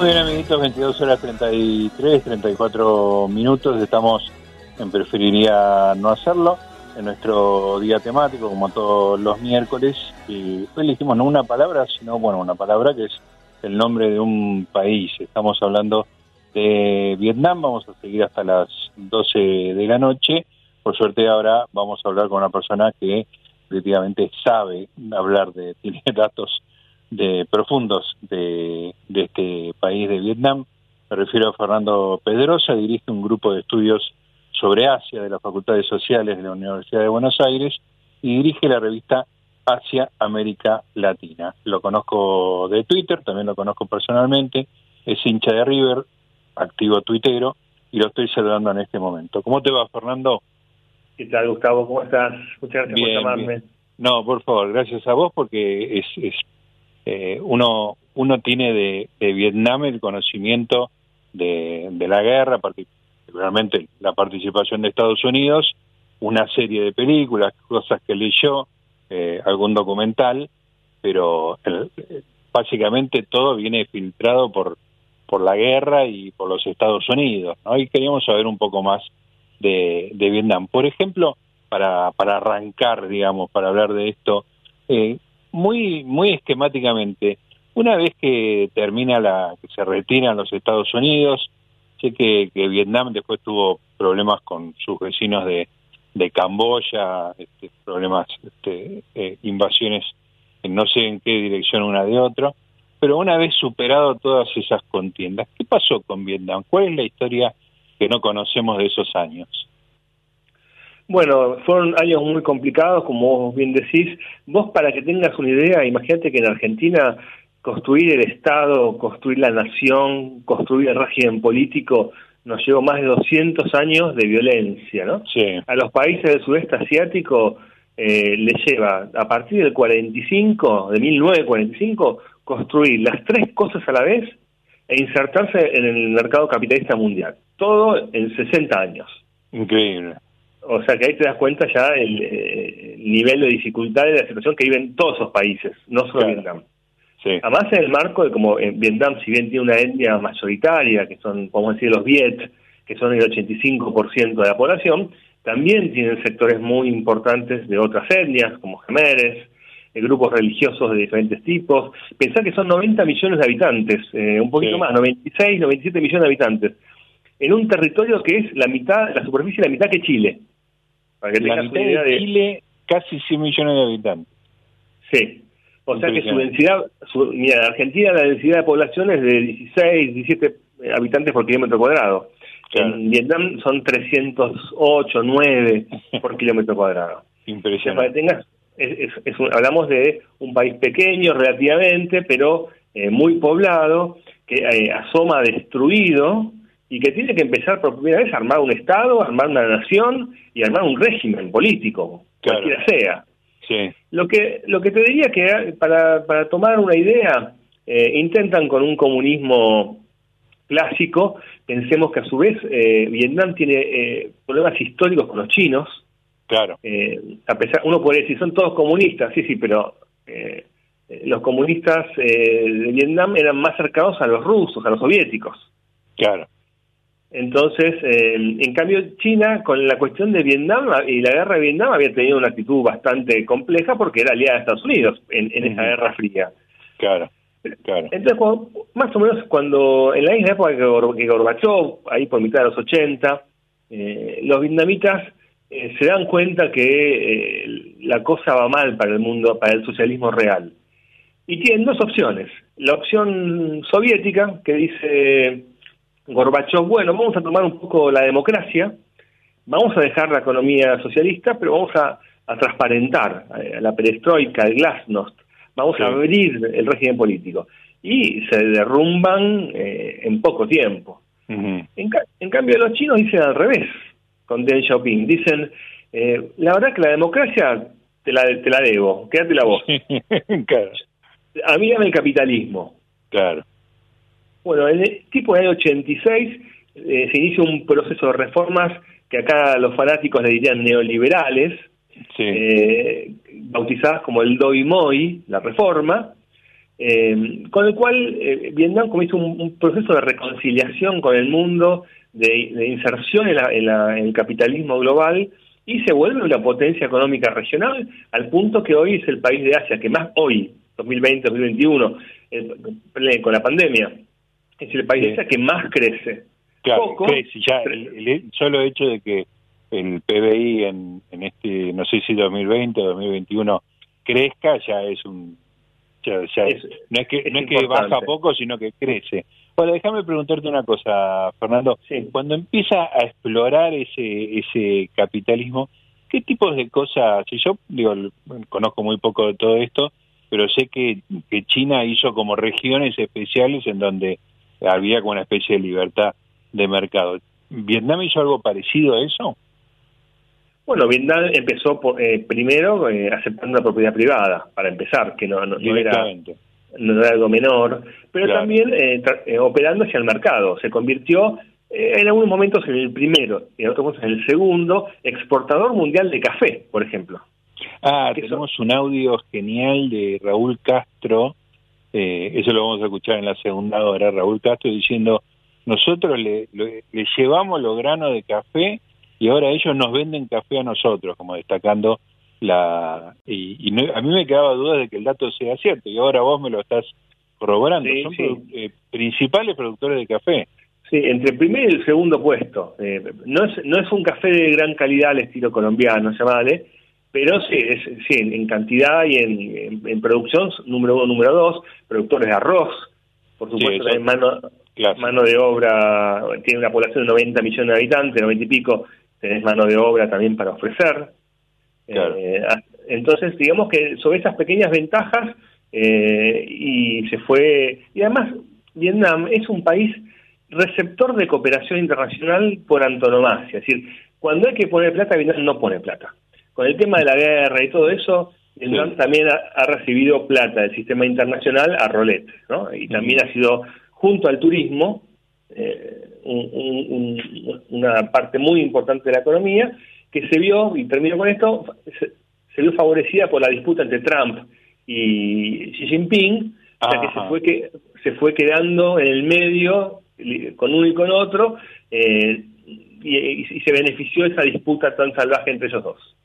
Muy bien, amiguitos, 22 horas 33, 34 minutos. Estamos en Preferiría No Hacerlo, en nuestro día temático, como todos los miércoles. Y hoy elegimos no una palabra, sino, bueno, una palabra que es el nombre de un país. Estamos hablando de Vietnam, vamos a seguir hasta las 12 de la noche. Por suerte ahora vamos a hablar con una persona que definitivamente sabe hablar de, tiene datos de profundos de, de este país de Vietnam. Me refiero a Fernando Pedrosa, dirige un grupo de estudios sobre Asia de las Facultades Sociales de la Universidad de Buenos Aires y dirige la revista Asia América Latina. Lo conozco de Twitter, también lo conozco personalmente, es hincha de River, activo tuitero, y lo estoy saludando en este momento. ¿Cómo te va, Fernando? ¿Qué tal, Gustavo? ¿Cómo estás? Muchas gracias por llamarme. No, por favor, gracias a vos porque es, es eh, uno, uno tiene de, de, Vietnam el conocimiento de, de la guerra, particularmente la participación de Estados Unidos, una serie de películas, cosas que leyó, eh, algún documental, pero eh, básicamente todo viene filtrado por por la guerra y por los Estados Unidos, ¿no? Y queríamos saber un poco más de, de Vietnam. Por ejemplo, para, para arrancar, digamos, para hablar de esto, eh, muy, muy esquemáticamente, una vez que termina la, que se retiran los Estados Unidos, sé que, Vietnam después tuvo problemas con sus vecinos de, de Camboya, este, problemas, este, eh, invasiones, no sé en qué dirección una de otra, pero una vez superado todas esas contiendas, ¿qué pasó con Vietnam? ¿Cuál es la historia que no conocemos de esos años? Bueno, fueron años muy complicados, como vos bien decís. Vos, para que tengas una idea, imagínate que en Argentina construir el Estado, construir la nación, construir el régimen político, nos llevó más de 200 años de violencia, ¿no? Sí. A los países del sudeste asiático eh, les lleva, a partir del 45, de 1945, construir las tres cosas a la vez e insertarse en el mercado capitalista mundial. Todo en 60 años. Increíble. O sea que ahí te das cuenta ya el, eh, nivel de dificultad de la situación que viven todos esos países, no solo Vietnam. Sí. Además, en el marco de como en Vietnam, si bien tiene una etnia mayoritaria, que son, podemos decir, los Viet, que son el 85% de la población, también tienen sectores muy importantes de otras etnias, como gemeres, eh, grupos religiosos de diferentes tipos. Pensá que son 90 millones de habitantes, eh, un poquito Sí. más, 96, 97 millones de habitantes, en un territorio que es la mitad, la superficie la mitad que Chile. Para que La tengas mitad de. Chile, casi 100 millones de habitantes. Sí. O sea que su densidad, su, mira, en Argentina la densidad de población es de 16, 17 habitantes por kilómetro cuadrado. Claro. En Vietnam son 308, 9 por kilómetro cuadrado. Para que Impresionante. tengas, es, es- es un- hablamos de un país pequeño relativamente, pero eh, muy poblado, que eh, asoma destruido y que tiene que empezar por primera vez a armar un Estado, armar una nación y armar un régimen político, Claro. cualquiera sea. Sí, Lo que, lo que te diría que para, para tomar una idea, eh, intentan con un comunismo clásico, pensemos que a su vez eh, Vietnam tiene eh, problemas históricos con los chinos, claro. eh, a pesar, uno podría decir, son todos comunistas, sí, sí, pero eh, eh, los comunistas eh, de Vietnam eran más cercanos a los rusos, a los soviéticos. Claro, Entonces, eh, en cambio, China, con la cuestión de Vietnam y la guerra de Vietnam, había tenido una actitud bastante compleja porque era aliada de Estados Unidos en, en esa guerra fría. claro, claro. Entonces, cuando- más o menos cuando en la misma época que Gorbachev, ahí por mitad de los 80, eh, los vietnamitas eh, se dan cuenta que eh, la cosa va mal para el mundo, para el socialismo real. Y tienen dos opciones. La opción soviética, que dice Gorbachev, bueno, vamos a tomar un poco la democracia, vamos a dejar la economía socialista, pero vamos a, a transparentar eh, la perestroika, el glasnost, vamos Sí. a abrir el régimen político. Y se derrumban eh, en poco tiempo. En, ca- en cambio, los chinos dicen al revés con Deng Xiaoping. Dicen, eh, la verdad que la democracia te la, te la debo, quédatela vos. claro, A mí dame el capitalismo. claro. Bueno, en el tipo de año 86 eh, se inicia un proceso de reformas que acá los fanáticos le dirían neoliberales, Sí, eh, bautizadas como el Doi Moi, la reforma, eh, con el cual eh, Vietnam comenzó un, proceso de reconciliación con el mundo, de, inserción en, el capitalismo global y se vuelve una potencia económica regional al punto que hoy es el país de Asia que más hoy, 2020-2021, con la pandemia, es el país Asia que más crece. Claro, crece ya. El, solo hecho de que el PBI en, en este, no sé si 2020 o 2021 crezca, ya es un no es que, no es que baja poco, sino que crece. Bueno, déjame preguntarte una cosa, Fernando. Cuando empieza a explorar ese, ese capitalismo, ¿qué tipos de cosas? Si yo digo, conozco muy poco de todo esto, pero sé que, que China hizo como regiones especiales en donde había como una especie de libertad de mercado. ¿Vietnam hizo algo parecido a eso? Bueno, Vietnam empezó eh, primero eh, aceptando la propiedad privada, para empezar, que no, no, era, no era algo menor, pero también eh, operando hacia el mercado. Se convirtió en algunos momentos en el primero, en otros momentos en el segundo, exportador mundial de café, por ejemplo. Ah, tenemos un audio genial de Raúl Castro, eso lo vamos a escuchar en la segunda hora, Raúl Castro diciendo, nosotros le, le llevamos los granos de café y ahora ellos nos venden café a nosotros, como destacando la... Y, a mí me quedaba duda de que el dato sea cierto, y ahora vos me lo estás corroborando. Son eh, principales productores de café. Sí, entre el primer y el segundo puesto. Eh, no, es, no es un café de gran calidad al estilo colombiano, llamale, pero sí, es, sí en, cantidad y en, en, producción, número uno, número dos, productores de arroz, por supuesto, sí, mano, mano de obra, tiene una población de 90 millones de habitantes, 90 y pico, tenés mano de obra también para ofrecer. Eh, entonces, digamos que sobre esas pequeñas ventajas eh, y se fue, y además Vietnam es un país receptor de cooperación internacional por antonomasia, es decir, cuando hay que poner plata, Vietnam no pone plata. Con el tema de la guerra y todo eso, Vietnam también ha, recibido plata del sistema internacional a rolete, ¿no? Y también ha sido, junto al turismo, eh, una parte muy importante de la economía que se vio, y termino con esto, se, vio favorecida por la disputa entre Trump y Xi Jinping, o sea que se fue, que se fue quedando en el medio con uno y con otro eh, y, se benefició esa disputa tan salvaje entre ellos dos.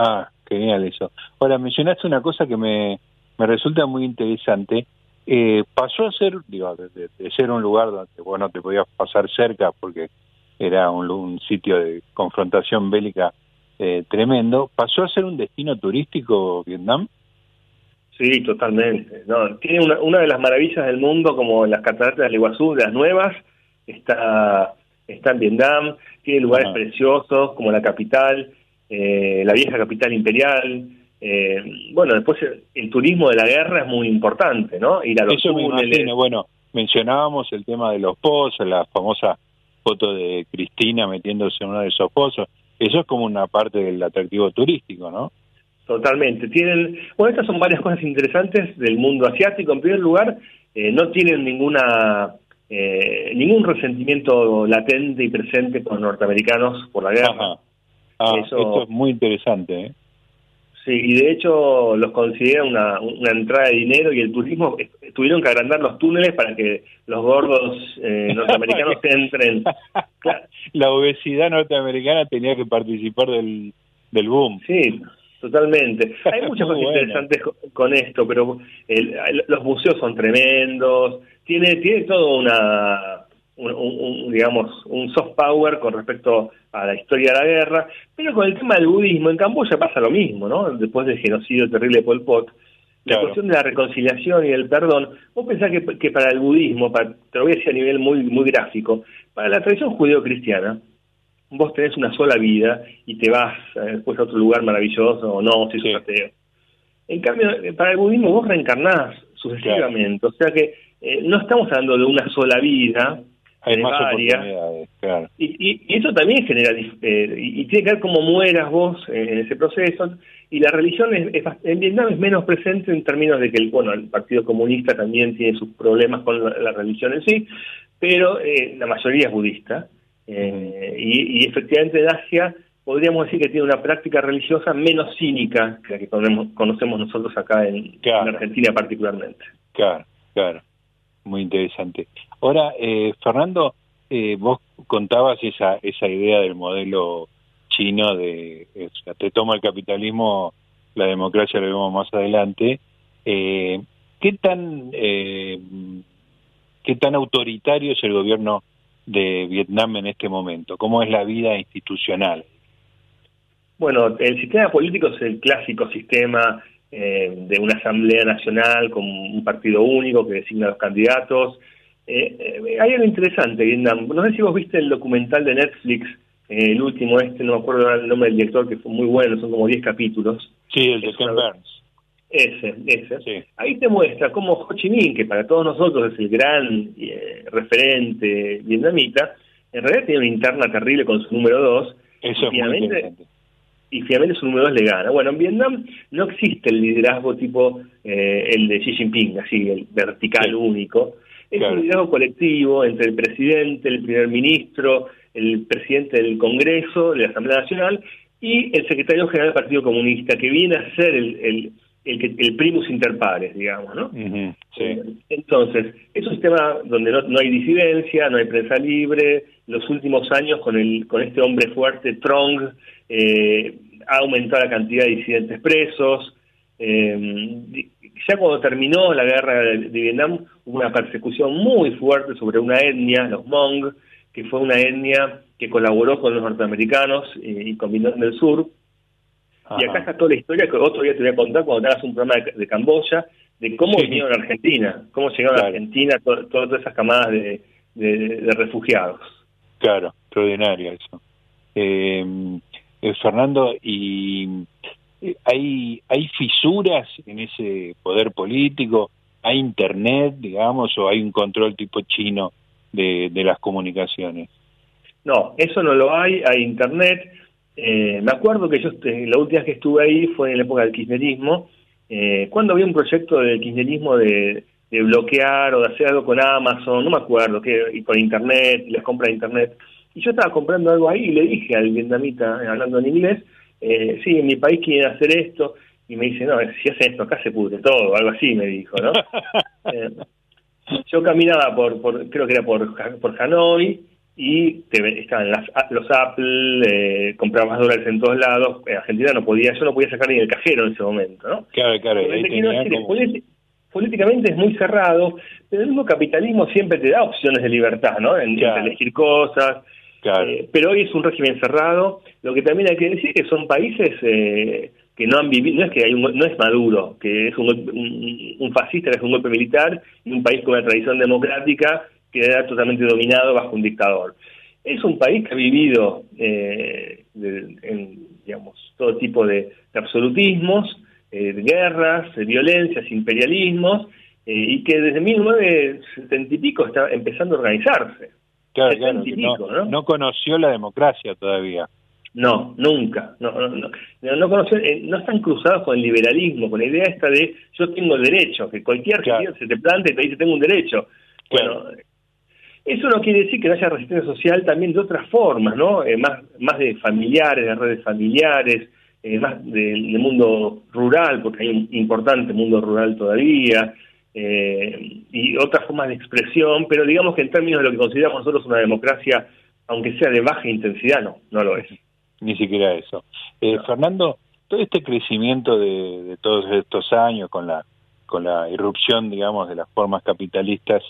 Ah, genial eso. Ahora, mencionaste una cosa que me, me resulta muy interesante, eh, pasó a ser, digo, de, ser un lugar donde bueno te podías pasar cerca porque era un, sitio de confrontación bélica eh, tremendo, pasó a ser un destino turístico Vietnam. Sí, totalmente. No, tiene una, una de las maravillas del mundo como las cataratas del Iguazú, las nuevas, está, está en Vietnam, tiene lugares preciosos como la capital, eh, la vieja capital imperial, eh, bueno, después el, turismo de la guerra es muy importante, ¿no? Ir a los Eso me bueno, mencionábamos el tema de los pozos, la famosa foto de Cristina metiéndose en uno de esos pozos. Eso es como una parte del atractivo turístico, ¿no? Totalmente. Tienen, bueno, estas son varias cosas interesantes del mundo asiático. En primer lugar, eh, no tienen ninguna eh, ningún resentimiento latente y presente con los norteamericanos por la guerra. Ah, Eso... es muy interesante. ¿eh? Sí, y de hecho los consideran una, una entrada de dinero y el turismo tuvieron que agrandar los túneles para que los gordos eh, norteamericanos entren. La obesidad norteamericana tenía que participar del, del boom. Sí, totalmente. Hay muchas cosas interesantes con esto, pero los museos son tremendos, tiene, tiene todo una un, digamos, un soft power con respecto a la historia de la guerra, pero con el tema del budismo, en Camboya pasa lo mismo, ¿no? Después del genocidio terrible de Pol Pot, la cuestión de la reconciliación y del perdón, vos pensás que, que para el budismo, para, te lo voy a decir a nivel muy, muy gráfico, para la tradición judeo-cristiana, vos tenés una sola vida y te vas eh, después a otro lugar maravilloso o no, si sos ateo. En cambio, para el budismo vos reencarnás sucesivamente, o sea que eh, no estamos hablando de una sola vida, hay más oportunidades, claro. Y, y, eso también genera, eh, y, tiene que ver cómo mueras vos en ese proceso, y la religión es, en Vietnam es menos presente en términos de que el, bueno, el Partido Comunista también tiene sus problemas con la, religión en sí, pero eh, la mayoría es budista, eh, y, efectivamente en Asia podríamos decir que tiene una práctica religiosa menos cínica que la que conocemos nosotros acá en, en Argentina particularmente. Claro, claro, muy interesante. Ahora, eh, Fernando, eh, vos contabas esa, esa idea del modelo chino de, te toma el capitalismo, la democracia lo vemos más adelante. Eh, ¿Qué tan eh, qué tan autoritario es el gobierno de Vietnam en este momento? ¿Cómo es la vida institucional? Bueno, el sistema político es el clásico sistema eh, de una asamblea nacional con un partido único que designa los candidatos. Eh, eh, hay algo interesante, Vietnam. No sé si vos viste el documental de Netflix, el último este, no me acuerdo el nombre del director, que fue muy bueno, son como 10 capítulos. Sí, el de Ken Burns. Ese, ese. Ahí te muestra cómo Ho Chi Minh, que para todos nosotros es el gran referente vietnamita, en realidad tiene una interna terrible con su número 2. Eso es muy interesante y finalmente su número dos le gana. Bueno, en Vietnam no existe el liderazgo tipo eh, el de Xi Jinping, así, el vertical único. Es un liderazgo colectivo entre el presidente, el primer ministro, el presidente del Congreso, de la Asamblea Nacional, y el secretario general del Partido Comunista, que viene a ser el, el, el, el primus inter pares, digamos, ¿no? Entonces, es un sistema donde no, no, hay disidencia, no hay prensa libre. Los últimos años, con, el, con este hombre fuerte, Trong, eh, ha aumentado la cantidad de disidentes presos. Eh, ya cuando terminó la guerra de, Vietnam hubo una persecución muy fuerte sobre una etnia, los Hmong, que fue una etnia que colaboró con los norteamericanos y, con Vietnam del Sur. Y acá está toda la historia que otro día te voy a contar cuando te hagas un programa de, Camboya, de cómo vinieron a Argentina, cómo llegaron a Argentina todas esas camadas de, de, refugiados. Claro, extraordinario eso. Eh, eh, Fernando, y eh, hay, hay fisuras en ese poder político, hay internet, digamos, o hay un control tipo chino de, de las comunicaciones. No, eso no lo hay, hay internet. Eh, me acuerdo que yo la última vez que estuve ahí fue en la época del kirchnerismo, cuando había un proyecto del kirchnerismo de, de, bloquear o de hacer algo con Amazon, no me acuerdo, que y con internet, y las compras de internet. Y yo estaba comprando algo ahí y le dije al vietnamita, hablando en inglés, eh, sí, en mi país quieren hacer esto. Y me dice, no, si hacen esto acá se pudre todo, algo así me dijo, ¿no? Eh, yo caminaba por, por, creo que era por, por Hanoi, y te, estaban las, los Apple, eh, comprabas dólares en todos lados. En Argentina no podía, yo no podía sacar ni el cajero en ese momento, ¿no? Claro, claro. políticamente es muy cerrado, pero el mismo capitalismo siempre te da opciones de libertad, ¿no? En, elegir cosas, eh, pero hoy es un régimen cerrado. Lo que también hay que decir que son países eh, que no han vivido, no es que hay un, no es Maduro, que es un, un, fascista, que es un golpe militar, y un país con una tradición democrática que era totalmente dominado bajo un dictador. Es un país que ha vivido eh, en, digamos, todo tipo de, absolutismos, de guerras, de violencias, imperialismos, y que desde 1970 y pico está empezando a organizarse. Claro, no, conoció la democracia todavía. No, nunca. No, no, no, conoció, eh, no están cruzados con el liberalismo, con la idea esta de yo tengo el derecho, que cualquier claro. se te plante y te dice tengo un derecho. Bueno, eso no quiere decir que no haya resistencia social también de otras formas, ¿no? Eh, más, más de familiares, de redes familiares, eh, más del mundo rural, porque hay un importante mundo rural todavía, eh, y otras formas de expresión, pero digamos que en términos de lo que consideramos nosotros una democracia, aunque sea de baja intensidad, no, no lo es. Ni siquiera eso. Eh, Fernando, todo este crecimiento de, todos estos años con la con la irrupción, digamos, de las formas capitalistas,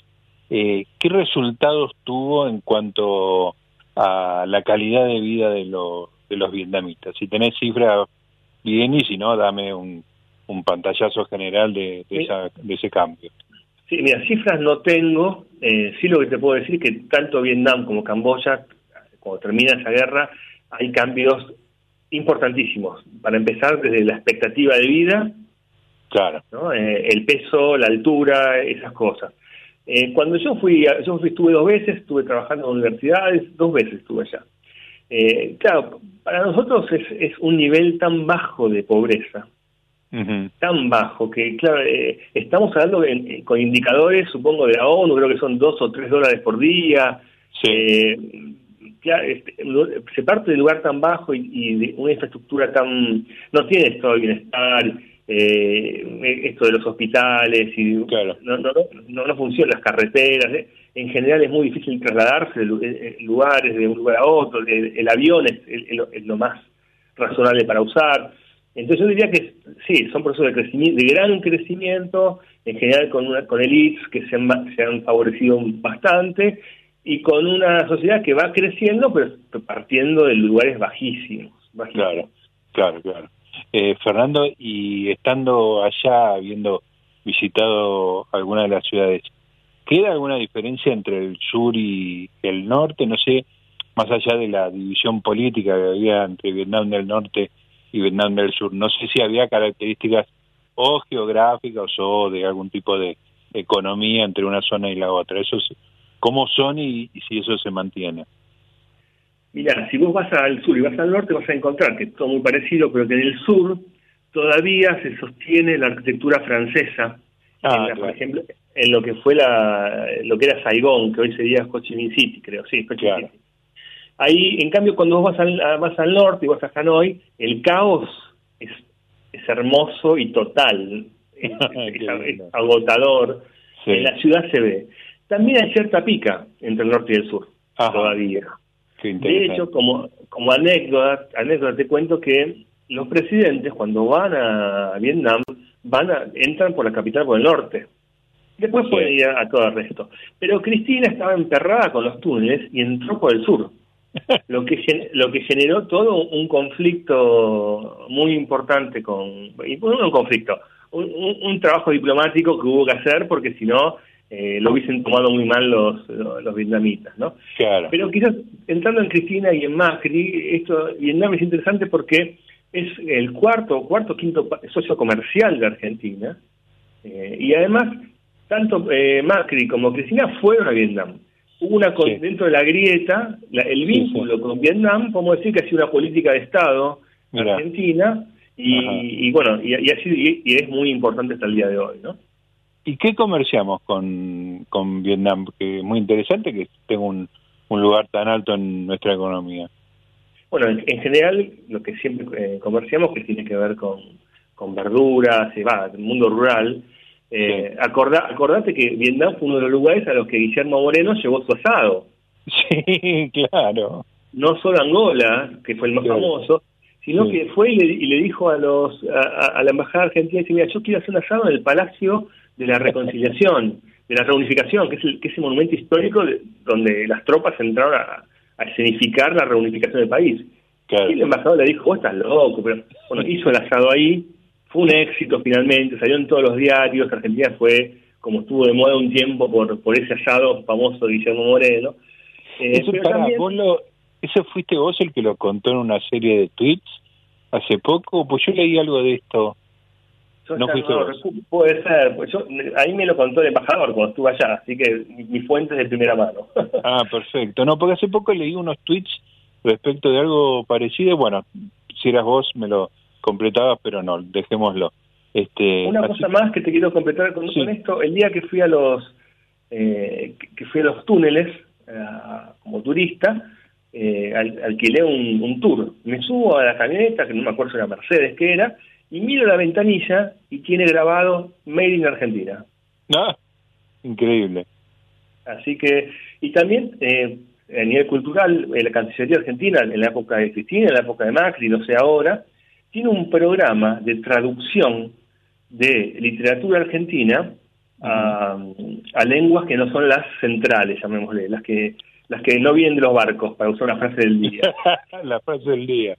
eh, ¿qué resultados tuvo en cuanto a la calidad de vida de, los de los vietnamitas? Si tenés cifras bien y si no, dame un, un pantallazo general de, de, ese cambio. Sí, mira, cifras no tengo, eh, sí lo que te puedo decir es que tanto Vietnam como Camboya, cuando termina esa guerra, hay cambios importantísimos. Para empezar, desde la expectativa de vida, claro, eh, el peso, la altura, esas cosas. Eh, cuando yo fui, yo estuve dos veces, estuve trabajando en universidades, dos veces estuve allá. Eh, claro, para nosotros es, es un nivel tan bajo de pobreza, tan bajo que, claro, eh, estamos hablando eh, con indicadores, supongo, de la ONU, creo que son dos o tres dólares por día. Eh, este, se parte de lugar tan bajo y, de una infraestructura tan. no tiene estado de bienestar eh, esto de los hospitales y no, no, no, no funcionan las carreteras. Eh. En general es muy difícil trasladarse de lugares de un lugar a otro. El, avión es, lo más razonable para usar. Entonces yo diría que sí, son procesos de crecimiento, de gran crecimiento, en general con una, con elites que se han, favorecido bastante y con una sociedad que va creciendo, pero partiendo de lugares bajísimos. Claro, claro, claro. Eh, Fernando, y estando allá, habiendo visitado alguna de las ciudades, ¿queda alguna diferencia entre el sur y el norte? No sé, más allá de la división política que había entre Vietnam del Norte Vietnam del Sur, no sé si había características o geográficas o de algún tipo de economía entre una zona y la otra. Eso ¿Cómo son y, si eso se mantiene? Mira, si vos vas al sur y vas al norte vas a encontrar que es todo muy parecido, pero que en el sur todavía se sostiene la arquitectura francesa. Ah, por ejemplo, en lo que fue la, lo que era Saigón, que hoy sería Ho Chi Minh City, creo, sí, Ho Chi Minh City. Ahí, en cambio, cuando vos vas al, vas al norte y vas a Hanoi, el caos es, es hermoso y total, es, agotador. En la ciudad se ve. También hay cierta pica entre el norte y el sur, todavía. De hecho, como, como anécdota, anécdota, te cuento que los presidentes cuando van a Vietnam van a, entran por la capital por el norte. Después pueden ir a, todo el resto. Pero Cristina estaba emperrada con los túneles y entró por el sur. Lo que lo que generó todo un conflicto muy importante con y no un conflicto un, trabajo diplomático que hubo que hacer porque si no eh, lo hubiesen tomado muy mal los, los, vietnamitas, ¿no? Claro. Pero quizás entrando en Cristina y en Macri, esto Vietnam es interesante porque es el cuarto, cuarto, quinto socio comercial de Argentina eh, y además tanto eh, Macri como Cristina fueron a Vietnam. Hubo una dentro de la grieta, el vínculo con Vietnam, podemos decir que ha sido una política de Estado Argentina y, bueno, y, y, y es muy importante hasta el día de hoy, ¿no? ¿Y qué comerciamos con, con Vietnam? Que es muy interesante que tenga un, un lugar tan alto en nuestra economía. Bueno, en, general lo que siempre eh, comerciamos que tiene que ver con, con verduras, y va, el mundo rural. Eh, acordate que Vietnam fue uno de los lugares a los que Guillermo Moreno llevó su asado. Sí, claro. No solo Angola, que fue el más famoso, sino que fue y le, dijo a los a, la embajada argentina, dice, mira, yo quiero hacer un asado en el Palacio de la reconciliación, de la reunificación, que es, el, que ese monumento histórico donde las tropas entraron a, escenificar la reunificación del país. Y el embajador le dijo, vos estás loco, pero bueno, hizo el asado ahí, fue un éxito finalmente, salió en todos los diarios, Argentina fue como estuvo de moda un tiempo por, por ese asado famoso de Guillermo Moreno. Eh, eso, vos lo, ¿Eso fuiste vos el que lo contó en una serie de tweets hace poco? Pues yo leí algo de esto no, Puede ser, pues yo, ahí me lo contó el embajador cuando estuve allá, así que mi, fuente es de primera mano. ah, perfecto. No, porque hace poco leí unos tweets respecto de algo parecido. Bueno, si eras vos me lo completabas, pero no, dejémoslo. Este, Una cosa más que te quiero completar con, esto, el día que fui a los eh, que fui a los túneles eh, como turista, eh, alquilé un, un, tour. Me subo a la camioneta, que no me acuerdo si era Mercedes que era, y miro la ventanilla y tiene grabado Made in Argentina. Ah, increíble. Así que, y también eh, a nivel cultural, la Cancillería Argentina, en la época de Cristina, en la época de Macri, no sé ahora, tiene un programa de traducción de literatura argentina a, a, lenguas que no son las centrales, llamémosle, las que las que no vienen de los barcos, para usar una frase del día. la frase del día.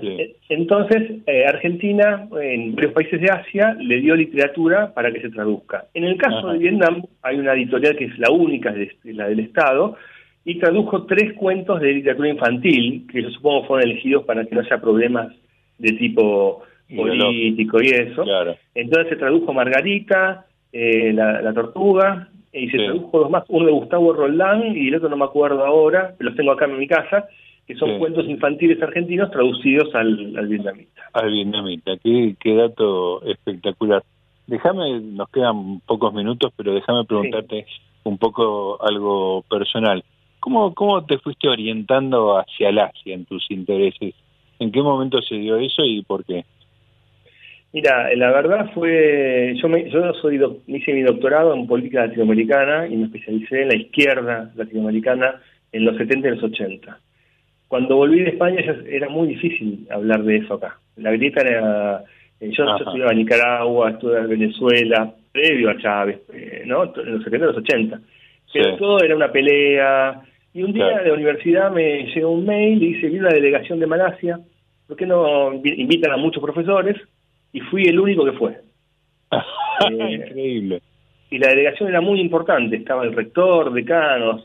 Eh, entonces, eh, Argentina, en varios países de Asia, le dio literatura para que se traduzca. En el caso de Vietnam, hay una editorial que es la única, la del Estado, y tradujo tres cuentos de literatura infantil, que yo supongo fueron elegidos para que no haya problemas de tipo político y eso. Entonces se tradujo Margarita, eh, la, Tortuga, y se tradujo dos más, uno de Gustavo Roldán y el otro no me acuerdo ahora, los tengo acá en mi casa, que son cuentos infantiles argentinos traducidos al, al vietnamita. Al vietnamita, qué, qué dato espectacular. Déjame, nos quedan pocos minutos, pero déjame preguntarte un poco algo personal. ¿Cómo, ¿Cómo te fuiste orientando hacia el Asia en tus intereses? ¿En qué momento se dio eso y por qué? Mira, la verdad fue, yo, me, yo soy hice mi doctorado en política latinoamericana y me especialicé en la izquierda latinoamericana en los 70 y los 80. Cuando volví de España ya era muy difícil hablar de eso acá. La grieta era, eh, yo, yo estudiaba en Nicaragua, estudiaba en Venezuela, previo a Chávez, eh, ¿no? En los 70 y los 80. Pero todo era una pelea. Y un día de la universidad me llegó un mail y dice, vi una delegación de Malasia, ¿por qué no invitan a muchos profesores? y fui el único que fue. Eh, Increíble. Y la delegación era muy importante, estaba el rector, decanos.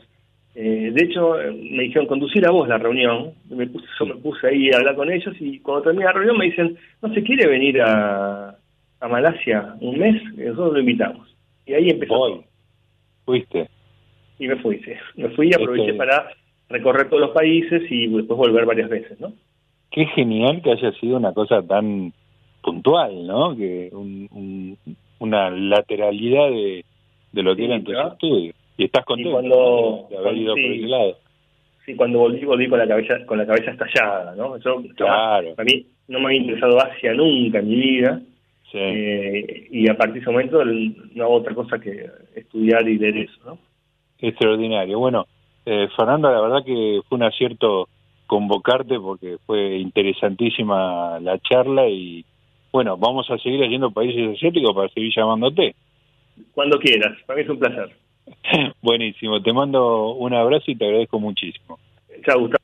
Eh, de hecho, me dijeron conducir a vos la reunión. Me puse, yo me puse ahí a hablar con ellos y cuando terminé la reunión me dicen, ¿no se quiere venir a, a Malasia un mes? nosotros lo invitamos. Y ahí empezó. Voy. ¿Fuiste? Y me fui, sí. Me fui y aproveché para recorrer todos los países y después volver varias veces, ¿no? Qué genial que haya sido una cosa tan puntual, ¿no? Que un, una lateralidad de, de lo que eran tus estudios. Y estás contento cuando, de haber ido por ese lado. Sí, cuando volví, volví con la cabeza con la cabeza estallada, ¿no? Yo, claro. A mí no me había interesado Asia nunca en mi vida. Sí. Eh, y a partir de ese momento no hago otra cosa que estudiar y leer eso, ¿no? Extraordinario. Bueno, eh, Fernando, la verdad que fue un acierto convocarte porque fue interesantísima la charla y, bueno, vamos a seguir haciendo países asiáticos para seguir llamándote. Cuando quieras, para mí es un placer. Buenísimo, te mando un abrazo y te agradezco muchísimo. Chao, Gustavo.